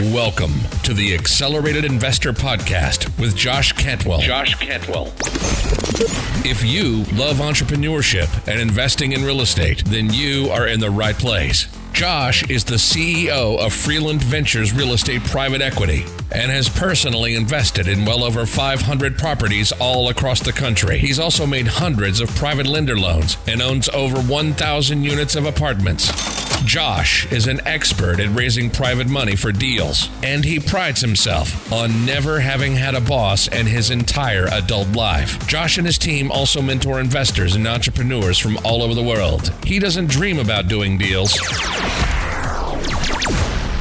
Welcome to the Accelerated Investor Podcast with Josh Cantwell. Josh Cantwell. If you love entrepreneurship and investing in real estate, then you are in the right place. Josh is the CEO of Freeland Ventures Real Estate Private Equity and has personally invested in well over 500 properties all across the country. He's also made hundreds of private lender loans and owns over 1,000 units of apartments. Josh is an expert at raising private money for deals, and he prides himself on never having had a boss in his entire adult life. Josh and his team also mentor investors and entrepreneurs from all over the world. He doesn't dream about doing deals,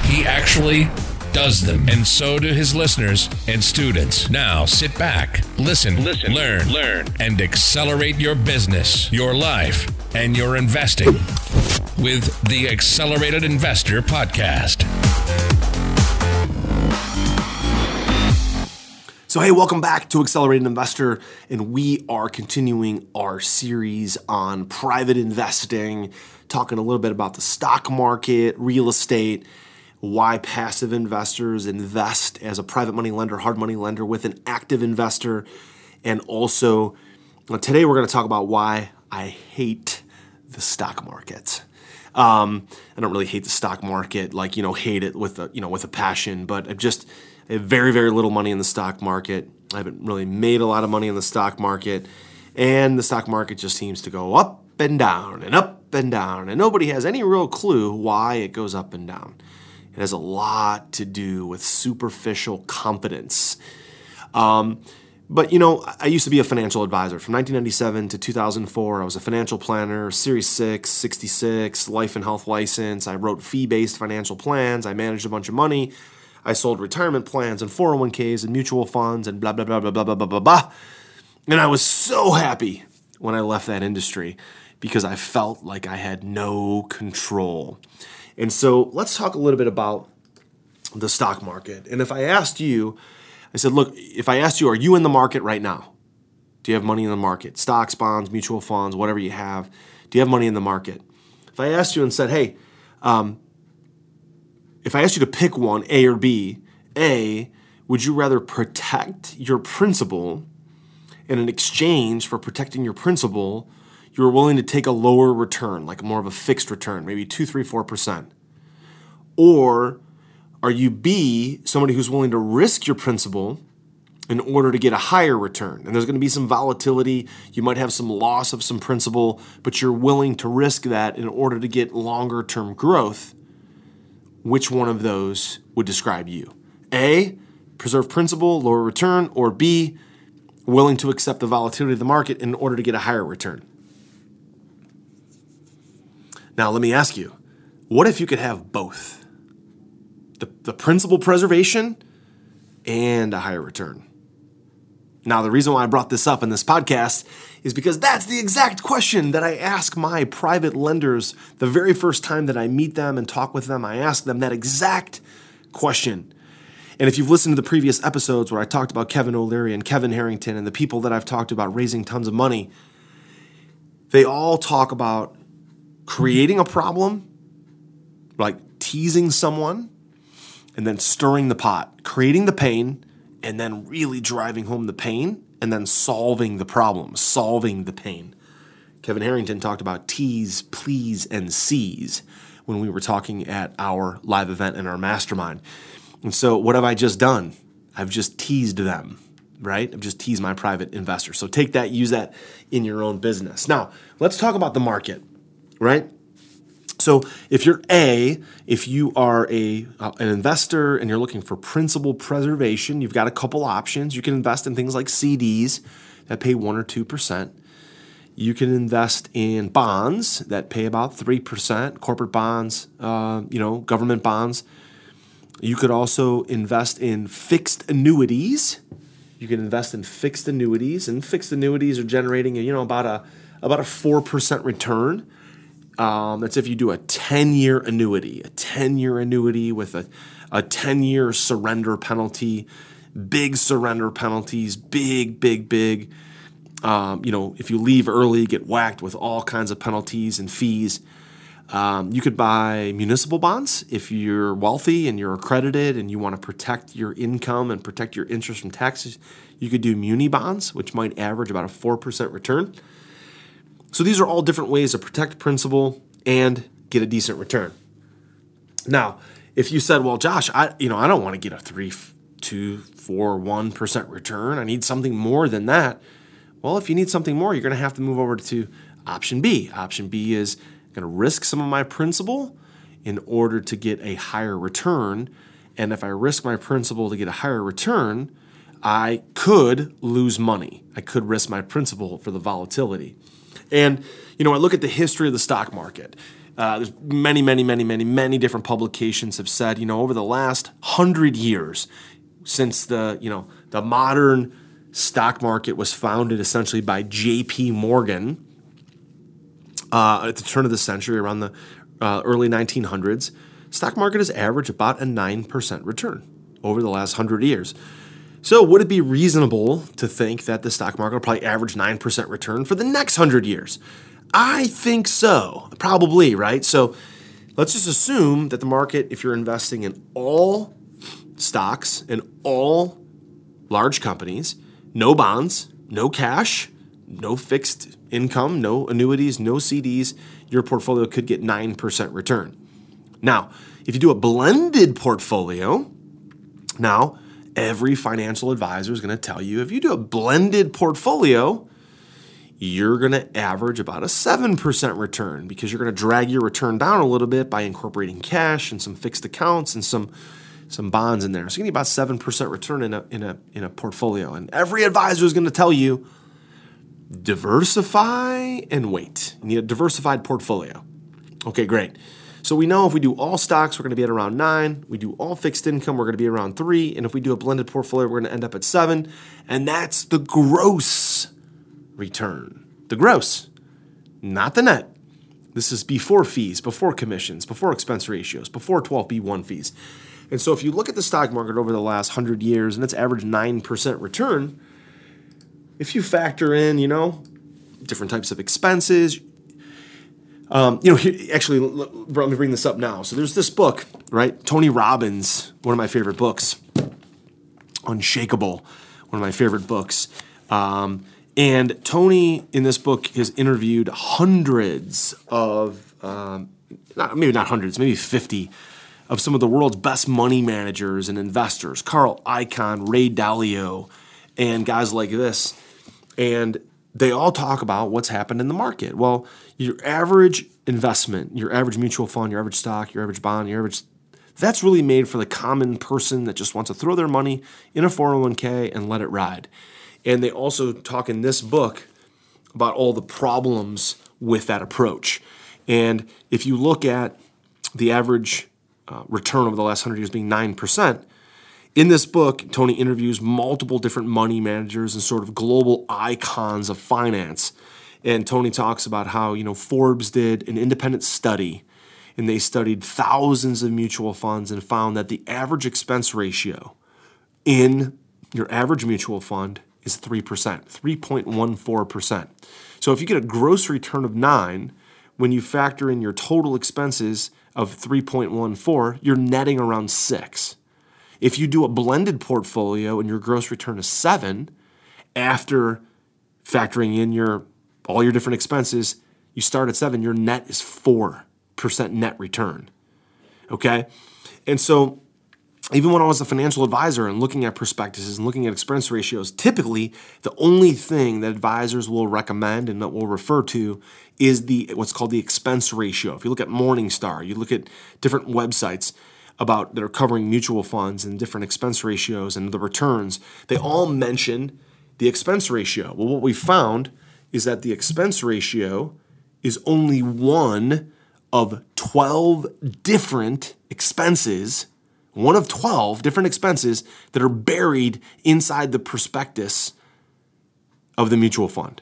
he actually does them. And so do his listeners and students. Now sit back, listen, Listen, learn, learn. and accelerate your business, your life, and your investing with the Accelerated Investor Podcast. So, hey, welcome back to Accelerated Investor, and we are continuing our series on private investing, talking a little bit about the stock market, real estate, why passive investors invest as a private money lender, hard money lender with an active investor, and also uh, today we're going to talk about why I hate the stock market. Um, I don't really hate the stock market, like you know, hate it with a you know with a passion, but I've just I have very very little money in the stock market. I haven't really made a lot of money in the stock market, and the stock market just seems to go up and down and up and down, and nobody has any real clue why it goes up and down. It has a lot to do with superficial confidence. Um, but you know, I used to be a financial advisor from 1997 to 2004. I was a financial planner, Series 6, 66, life and health license. I wrote fee based financial plans. I managed a bunch of money. I sold retirement plans and 401ks and mutual funds and blah, blah, blah, blah, blah, blah, blah, blah, blah. And I was so happy when I left that industry because I felt like I had no control. And so let's talk a little bit about the stock market. And if I asked you, I said, look, if I asked you, are you in the market right now? Do you have money in the market? Stocks, bonds, mutual funds, whatever you have. Do you have money in the market? If I asked you and said, hey, um, if I asked you to pick one, A or B, A, would you rather protect your principal and in exchange for protecting your principal, you're willing to take a lower return, like more of a fixed return, maybe two, three, four percent? Or are you B, somebody who's willing to risk your principal in order to get a higher return? And there's going to be some volatility. You might have some loss of some principal, but you're willing to risk that in order to get longer term growth. Which one of those would describe you? A, preserve principal, lower return, or B, willing to accept the volatility of the market in order to get a higher return? Now, let me ask you what if you could have both? The, the principal preservation and a higher return. Now, the reason why I brought this up in this podcast is because that's the exact question that I ask my private lenders the very first time that I meet them and talk with them. I ask them that exact question. And if you've listened to the previous episodes where I talked about Kevin O'Leary and Kevin Harrington and the people that I've talked about raising tons of money, they all talk about creating a problem, like teasing someone, and then stirring the pot, creating the pain, and then really driving home the pain, and then solving the problem, solving the pain. Kevin Harrington talked about tease, please, and seize when we were talking at our live event in our mastermind. And so, what have I just done? I've just teased them, right? I've just teased my private investor. So, take that, use that in your own business. Now, let's talk about the market, right? So if you're A, if you are a uh, an investor and you're looking for principal preservation, you've got a couple options. You can invest in things like CDs that pay 1 or 2%. You can invest in bonds that pay about 3%, corporate bonds, uh, you know, government bonds. You could also invest in fixed annuities. You can invest in fixed annuities, and fixed annuities are generating, you know, about a about a four percent return. Um, that's if you do a 10 year annuity, a 10 year annuity with a, a 10 year surrender penalty, big surrender penalties, big, big, big. Um, you know, if you leave early, you get whacked with all kinds of penalties and fees. Um, you could buy municipal bonds if you're wealthy and you're accredited and you want to protect your income and protect your interest from taxes. You could do muni bonds, which might average about a 4% return. So these are all different ways to protect principal and get a decent return. Now, if you said, well, Josh, I you know, I don't want to get a three, two, four, one percent return. I need something more than that. Well, if you need something more, you're going to have to move over to option B. Option B is going to risk some of my principal in order to get a higher return. And if I risk my principal to get a higher return, I could lose money. I could risk my principal for the volatility. And, you know, I look at the history of the stock market. Uh, there's many, many, many, many, many different publications have said, you know, over the last hundred years, since the, you know, the modern stock market was founded essentially by J.P. Morgan, uh, at the turn of the century, around the uh, early 1900s, stock market has averaged about a 9% return over the last 100 years. So, would it be reasonable to think that the stock market will probably average 9% return for the next 100 years? I think so. Probably, right? So, let's just assume that the market, if you're investing in all stocks and all large companies, no bonds, no cash, no fixed income, no annuities, no CDs, your portfolio could get 9% return. Now, if you do a blended portfolio, now every financial advisor is going to tell you if you do a blended portfolio, you're going to average about a 7% return because you're going to drag your return down a little bit by incorporating cash and some fixed accounts and some some bonds in there. So you need about 7% return in a, in a, in a portfolio. And every advisor is going to tell you diversify and wait. You need a diversified portfolio. Okay, great. So we know if we do all stocks, we're going to be at around nine. We do all fixed income, we're going to be around three. And if we do a blended portfolio, we're going to end up at seven. And that's the gross return. The gross, not the net. This is before fees, before commissions, before expense ratios, before 12B1 fees. And so if you look at the stock market over the last 100 years and it's averaged 9% return, if you factor in, you know, different types of expenses, um, you know, actually, let me bring this up now. So there's this book, right? Tony Robbins, one of my favorite books, Unshakable, one of my favorite books. Um, and Tony, in this book, has interviewed hundreds of, um, not, maybe not hundreds, maybe 50 of some of the world's best money managers and investors Carl Icahn, Ray Dalio, and guys like this and they all talk about what's happened in the market. Well, your average investment, your average mutual fund, your average stock, your average bond, your average that's really made for the common person that just wants to throw their money in a 401k and let it ride. And they also talk in this book about all the problems with that approach. And if you look at the average uh, return over the last 100 years being 9%, in this book, Tony interviews multiple different money managers and sort of global icons of finance. And Tony talks about how, you know, Forbes did an independent study and they studied thousands of mutual funds and found that the average expense ratio in your average mutual fund is 3%, 3.14%. So if you get a gross return of 9, when you factor in your total expenses of 3.14, you're netting around 6. If you do a blended portfolio and your gross return is seven, after factoring in your all your different expenses, you start at seven, your net is four percent net return. Okay? And so even when I was a financial advisor and looking at prospectuses and looking at expense ratios, typically the only thing that advisors will recommend and that we'll refer to is the what's called the expense ratio. If you look at Morningstar, you look at different websites, about that are covering mutual funds and different expense ratios and the returns, they all mention the expense ratio. Well, what we found is that the expense ratio is only one of 12 different expenses, one of 12 different expenses that are buried inside the prospectus of the mutual fund.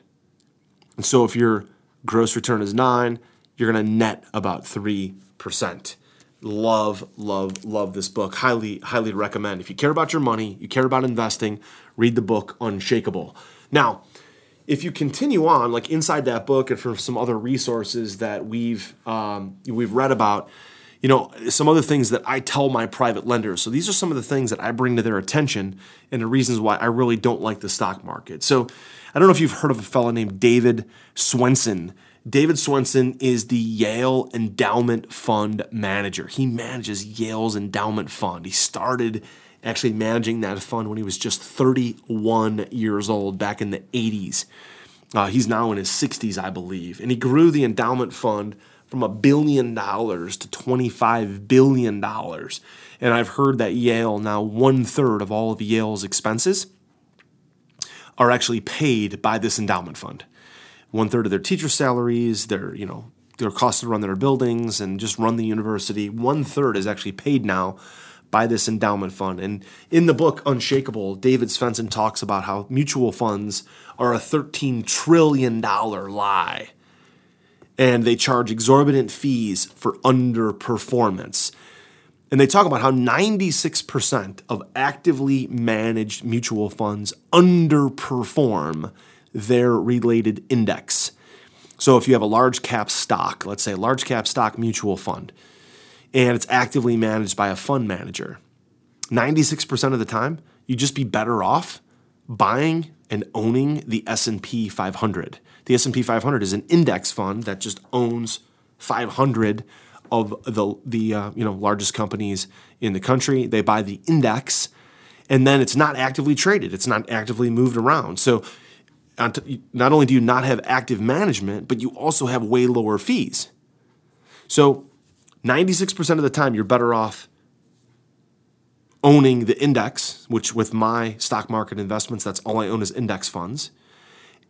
And so if your gross return is 9, you're going to net about 3% love, love, love this book. Highly, highly recommend. If you care about your money, you care about investing, read the book Unshakable. Now, if you continue on, like inside that book and from some other resources that we've um, we've read about, you know, some other things that I tell my private lenders. So these are some of the things that I bring to their attention and the reasons why I really don't like the stock market. So I don't know if you've heard of a fellow named David Swensen. David Swensen is the Yale Endowment Fund manager. He manages Yale's endowment fund. He started actually managing that fund when he was just 31 years old back in the 80s. Uh, he's now in his 60s, I believe. And he grew the endowment fund from a billion dollars to $25 billion. And I've heard that Yale, now one third of all of Yale's expenses, are actually paid by this endowment fund. One third of their teacher salaries, their, you know, their costs to run their buildings and just run the university, one third is actually paid now by this endowment fund. And in the book Unshakable, David Swensen talks about how mutual funds are a $13 trillion lie. And they charge exorbitant fees for underperformance. And they talk about how 96% of actively managed mutual funds underperform their related index. So if you have a large cap stock, let's say large cap stock mutual fund, and it's actively managed by a fund manager. 96% of the time, you'd just be better off buying and owning the S&P 500. The S&P 500 is an index fund that just owns 500 of the the uh, you know largest companies in the country. They buy the index, and then it's not actively traded. It's not actively moved around. So not only do you not have active management, but you also have way lower fees. So 96% of the time, you're better off owning the index, which with my stock market investments, that's all I own is index funds.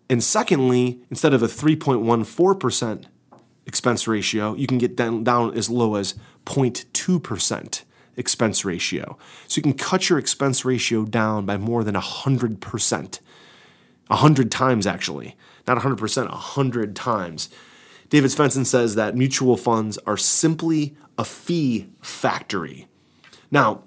And secondly, instead of a 3.14% expense ratio, you can get down, down as low as 0.2% expense ratio. So you can cut your expense ratio down by more than 100%. 100 times, actually. Not 100%, 100 times. David Swensen says that mutual funds are simply a fee factory. Now,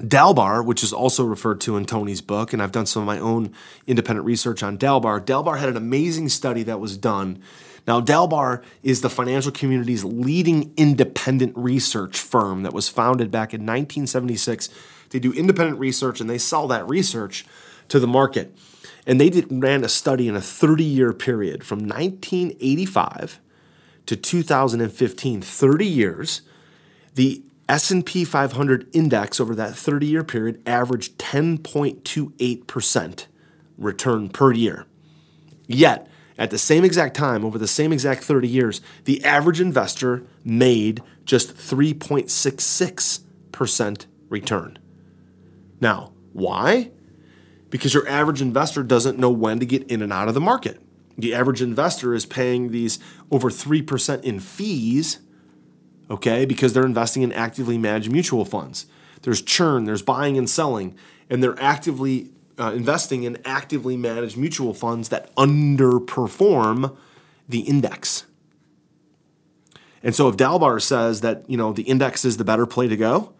Dalbar, which is also referred to in Tony's book, and I've done some of my own independent research on Dalbar. Dalbar had an amazing study that was done. Now, Dalbar is the financial community's leading independent research firm that was founded back in 1976. They do independent research and they sell that research to the market. And they did, ran a study in a 30 year period from 1985 to 2015, 30 years. The S&P 500 index over that 30 year period averaged 10.28% return per year. Yet, at the same exact time, over the same exact 30 years, the average investor made just 3.66% return. Now, why? Because your average investor doesn't know when to get in and out of the market. The average investor is paying these over 3% in fees, okay, because they're investing in actively managed mutual funds. There's churn, there's buying and selling, and they're actively uh, investing in actively managed mutual funds that underperform the index. And so if Dalbar says that, you know, the index is the better play to go,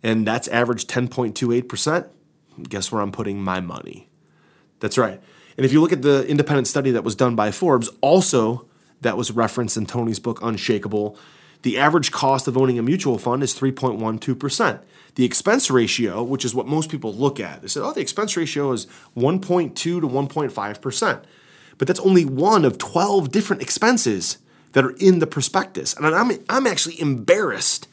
and that's average 10.28%, guess where I'm putting my money? That's right. And if you look at the independent study that was done by Forbes, also that was referenced in Tony's book Unshakable, the average cost of owning a mutual fund is 3.12%. The expense ratio, which is what most people look at, they said, oh, the expense ratio is 1.2 to 1.5%. But that's only one of 12 different expenses that are in the prospectus. And I'm, I'm actually embarrassed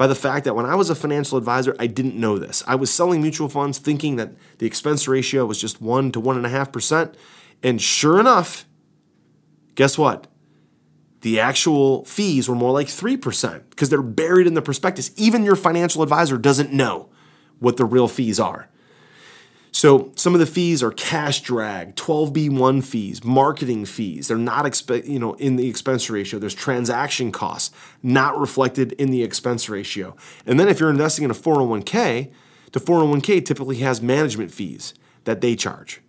by the fact that when I was a financial advisor, I didn't know this. I was selling mutual funds thinking that the expense ratio was just 1 to 1.5%. And sure enough, guess what? The actual fees were more like 3% because they're buried in the prospectus. Even your financial advisor doesn't know what the real fees are. So some of the fees are cash drag, 12b1 fees, marketing fees. They're not expe- you know in the expense ratio. There's transaction costs not reflected in the expense ratio. And then if you're investing in a 401k, the 401k typically has management fees that they charge.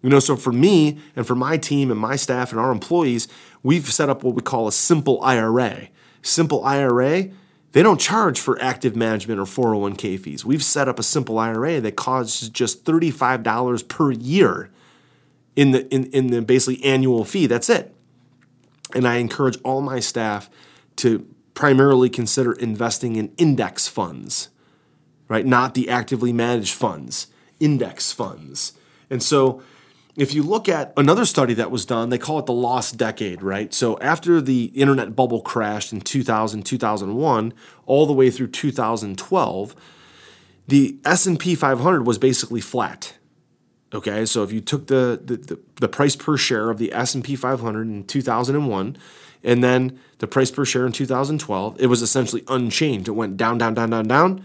You know, so for me and for my team and my staff and our employees, we've set up what we call a simple IRA. Simple IRA they don't charge for active management or 401k fees. We've set up a simple IRA that costs just $35 per year in the in, in the basically annual fee. That's it. And I encourage all my staff to primarily consider investing in index funds, right? Not the actively managed funds, index funds. And so if you look at another study that was done, they call it the lost decade, right? So after the internet bubble crashed in 2000, 2001, all the way through 2012, the S&P 500 was basically flat. Okay, so if you took the, the, the, the price per share of the S&P 500 in 2001 and then the price per share in 2012, it was essentially unchanged. It went down, down, down, down, down,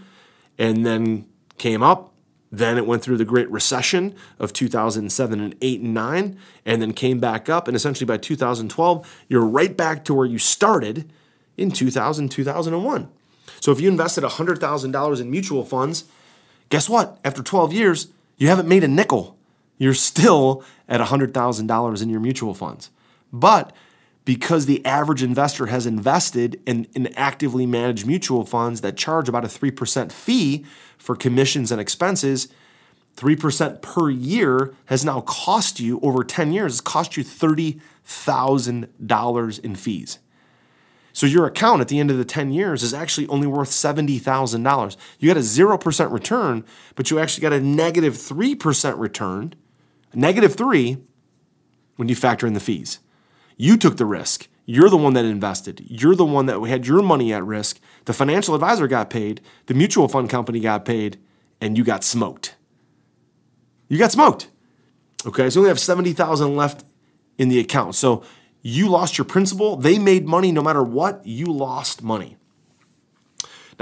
and then came up. Then it went through the Great Recession of 2007 and 8 and 9, and then came back up. And essentially by 2012, you're right back to where you started in 2000, 2001. So if you invested $100,000 in mutual funds, guess what? After 12 years, you haven't made a nickel. You're still at $100,000 in your mutual funds. But because the average investor has invested in, in actively managed mutual funds that charge about a 3% fee for commissions and expenses, 3% per year has now cost you over 10 years, it's cost you $30,000 in fees. So your account at the end of the 10 years is actually only worth $70,000. You got a 0% return, but you actually got a negative 3% return, negative 3 when you factor in the fees. You took the risk. You're the one that invested. You're the one that had your money at risk. The financial advisor got paid, the mutual fund company got paid, and you got smoked. You got smoked. Okay, so you only have 70,000 left in the account. So you lost your principal. They made money no matter what. You lost money.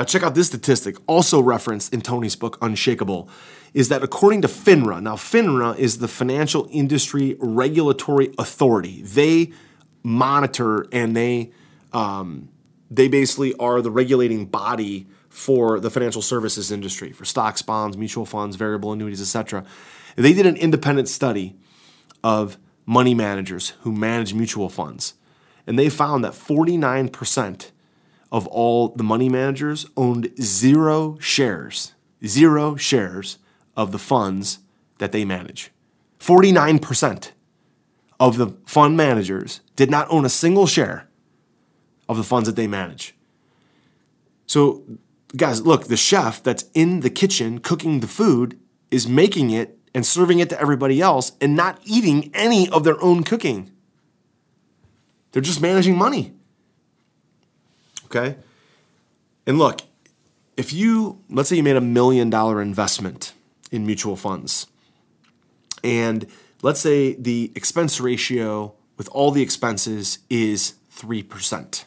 Now, check out this statistic, also referenced in Tony's book, Unshakable, is that according to FINRA, now FINRA is the Financial Industry Regulatory Authority. They monitor and they um, they basically are the regulating body for the financial services industry for stocks, bonds, mutual funds, variable annuities, etc. They did an independent study of money managers who manage mutual funds, and they found that 49% of all the money managers owned zero shares, zero shares of the funds that they manage. 49% of the fund managers did not own a single share of the funds that they manage. So, guys, look, the chef that's in the kitchen cooking the food is making it and serving it to everybody else and not eating any of their own cooking. They're just managing money. Okay? And look, if you, let's say you made a million dollar investment in mutual funds, and let's say the expense ratio with all the expenses is 3%.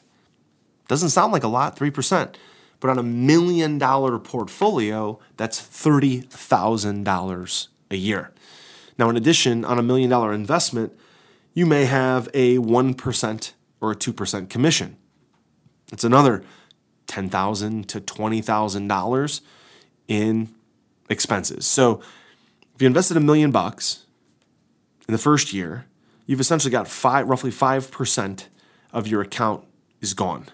Doesn't sound like a lot, 3%. But on a million dollar portfolio, that's $30,000 a year. Now, in addition, on a million dollar investment, you may have a 1% or a 2% commission. That's another 10,000 to $20,000 in expenses. So if you invested a million bucks in the first year, you've essentially got five, roughly 5% of your account is gone.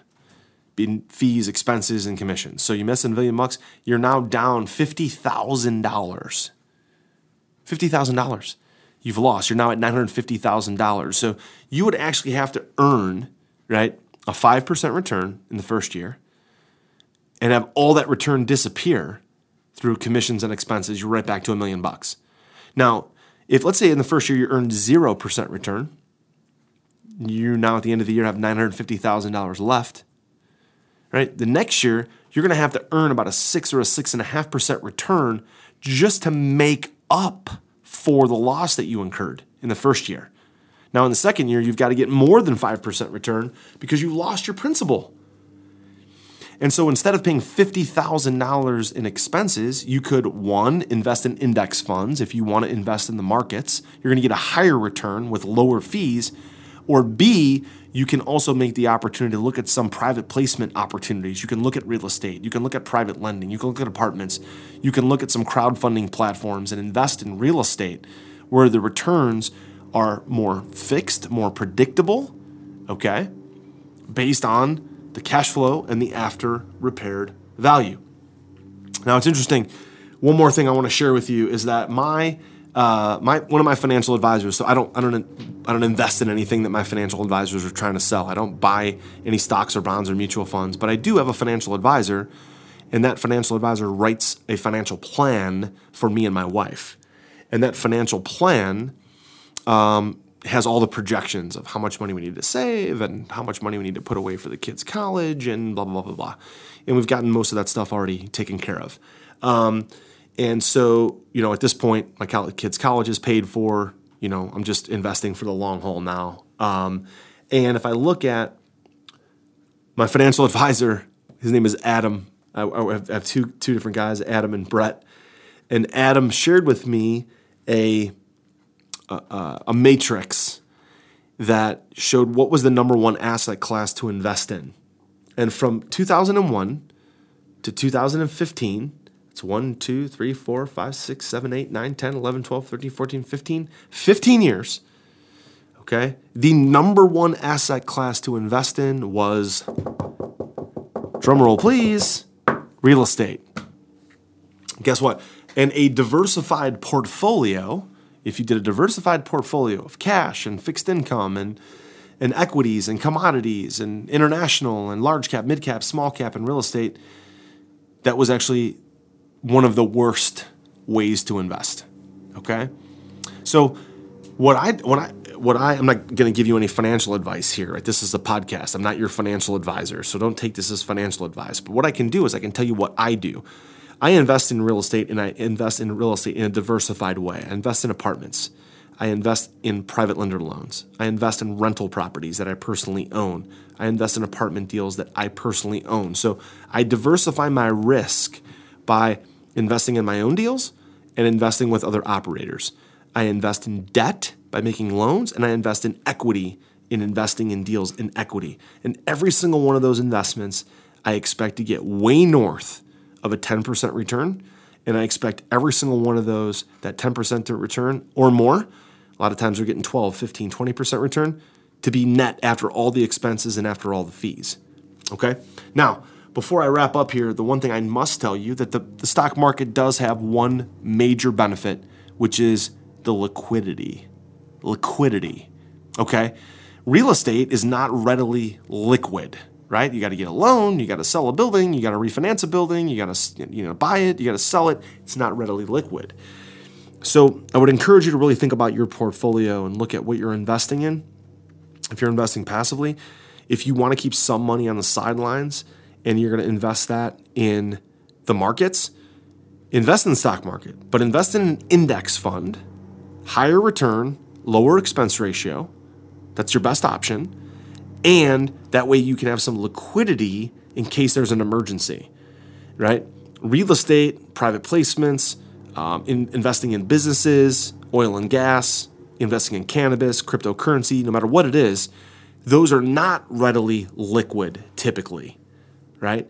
In fees, expenses, and commissions. So you miss a million bucks, you're now down $50,000. $50,000 you've lost. You're now at $950,000. So you would actually have to earn, right, a 5% return in the first year and have all that return disappear through commissions and expenses, you're right back to a million bucks. Now, if let's say in the first year you earned 0% return, you now at the end of the year have $950,000 left, right? The next year, you're going to have to earn about a six or a six and a half percent return just to make up for the loss that you incurred in the first year. Now, in the second year, you've got to get more than 5% return because you lost your principal. And so instead of paying $50,000 in expenses, you could one, invest in index funds. If you want to invest in the markets, you're going to get a higher return with lower fees. Or B, you can also make the opportunity to look at some private placement opportunities. You can look at real estate. You can look at private lending. You can look at apartments. You can look at some crowdfunding platforms and invest in real estate where the returns are more fixed, more predictable, okay, based on the cash flow and the after repaired value. Now, it's interesting. One more thing I want to share with you is that my uh, my one of my financial advisors. So I don't I don't I don't invest in anything that my financial advisors are trying to sell. I don't buy any stocks or bonds or mutual funds, but I do have a financial advisor, and that financial advisor writes a financial plan for me and my wife, and that financial plan. Um, has all the projections of how much money we need to save and how much money we need to put away for the kids' college and blah blah blah blah blah. And we've gotten most of that stuff already taken care of. Um, and so, you know, at this point, my kids' college is paid for. You know, I'm just investing for the long haul now. Um, and if I look at my financial advisor, his name is Adam. I, I have two two different guys, Adam and Brett. And Adam shared with me a a, a matrix that showed what was the number one asset class to invest in. And from 2001 to 2015, it's 1, 2, 3, 4, 5, 6, 7, 8, 9, 10, 11, 12, 13, 14, 15, 15 years. Okay. The number one asset class to invest in was, drumroll please, real estate. Guess what? And a diversified portfolio if you did a diversified portfolio of cash and fixed income and and equities and commodities and international and large cap, mid cap, small cap, and real estate, that was actually one of the worst ways to invest. Okay, so what I what I what I I'm not going to give you any financial advice here. Right? This is a podcast. I'm not your financial advisor, so don't take this as financial advice. But what I can do is I can tell you what I do. I invest in real estate and I invest in real estate in a diversified way. I invest in apartments. I invest in private lender loans. I invest in rental properties that I personally own. I invest in apartment deals that I personally own. So I diversify my risk by investing in my own deals and investing with other operators. I invest in debt by making loans and I invest in equity in investing in deals in equity. And every single one of those investments, I expect to get way north of a 10% return. And I expect every single one of those, that 10% return or more, a lot of times we're getting 12, 15, 20% return, to be net after all the expenses and after all the fees. Okay? Now, before I wrap up here, the one thing I must tell you that the, the stock market does have one major benefit, which is the liquidity. Liquidity. Okay? Real estate is not readily liquid right? You got to get a loan, you got to sell a building, you got to refinance a building, you got to you know buy it, you got to sell it. It's not readily liquid. So I would encourage you to really think about your portfolio and look at what you're investing in. If you're investing passively, if you want to keep some money on the sidelines and you're going to invest that in the markets, invest in the stock market, but invest in an index fund, higher return, lower expense ratio. That's your best option and that way you can have some liquidity in case there's an emergency, right? Real estate, private placements, um, in, investing in businesses, oil and gas, investing in cannabis, cryptocurrency, no matter what it is, those are not readily liquid typically, right?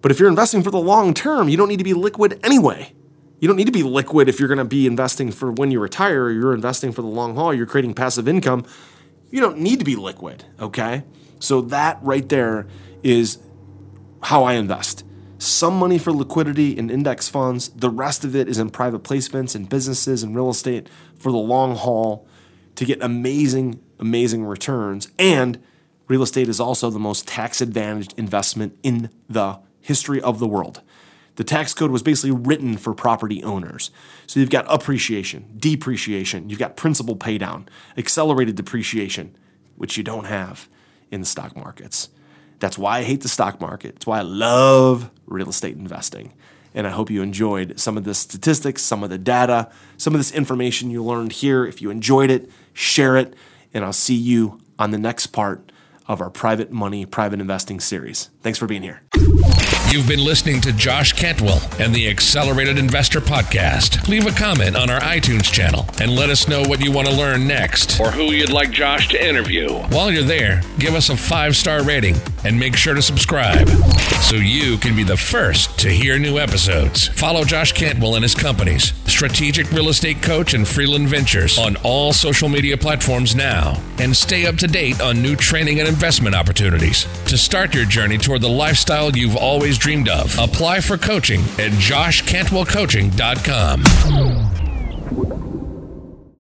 But if you're investing for the long term, you don't need to be liquid anyway. You don't need to be liquid if you're going to be investing for when you retire you're investing for the long haul, you're creating passive income you don't need to be liquid, okay? So that right there is how I invest. Some money for liquidity in index funds, the rest of it is in private placements and businesses and real estate for the long haul to get amazing, amazing returns. And real estate is also the most tax advantaged investment in the history of the world. The tax code was basically written for property owners. So you've got appreciation, depreciation, you've got principal paydown, accelerated depreciation, which you don't have in the stock markets. That's why I hate the stock market. It's why I love real estate investing. And I hope you enjoyed some of the statistics, some of the data, some of this information you learned here. If you enjoyed it, share it, and I'll see you on the next part of our private money, private investing series. Thanks for being here. You've been listening to Josh Cantwell and the Accelerated Investor Podcast. Leave a comment on our iTunes channel and let us know what you want to learn next or who you'd like Josh to interview. While you're there, give us a five star rating and make sure to subscribe so you can be the first to hear new episodes. Follow Josh Cantwell and his companies, Strategic Real Estate Coach and Freeland Ventures, on all social media platforms now and stay up to date on new training and investment opportunities to start your journey toward the lifestyle you've always dreamed of. Apply for coaching at joshcantwellcoaching.com.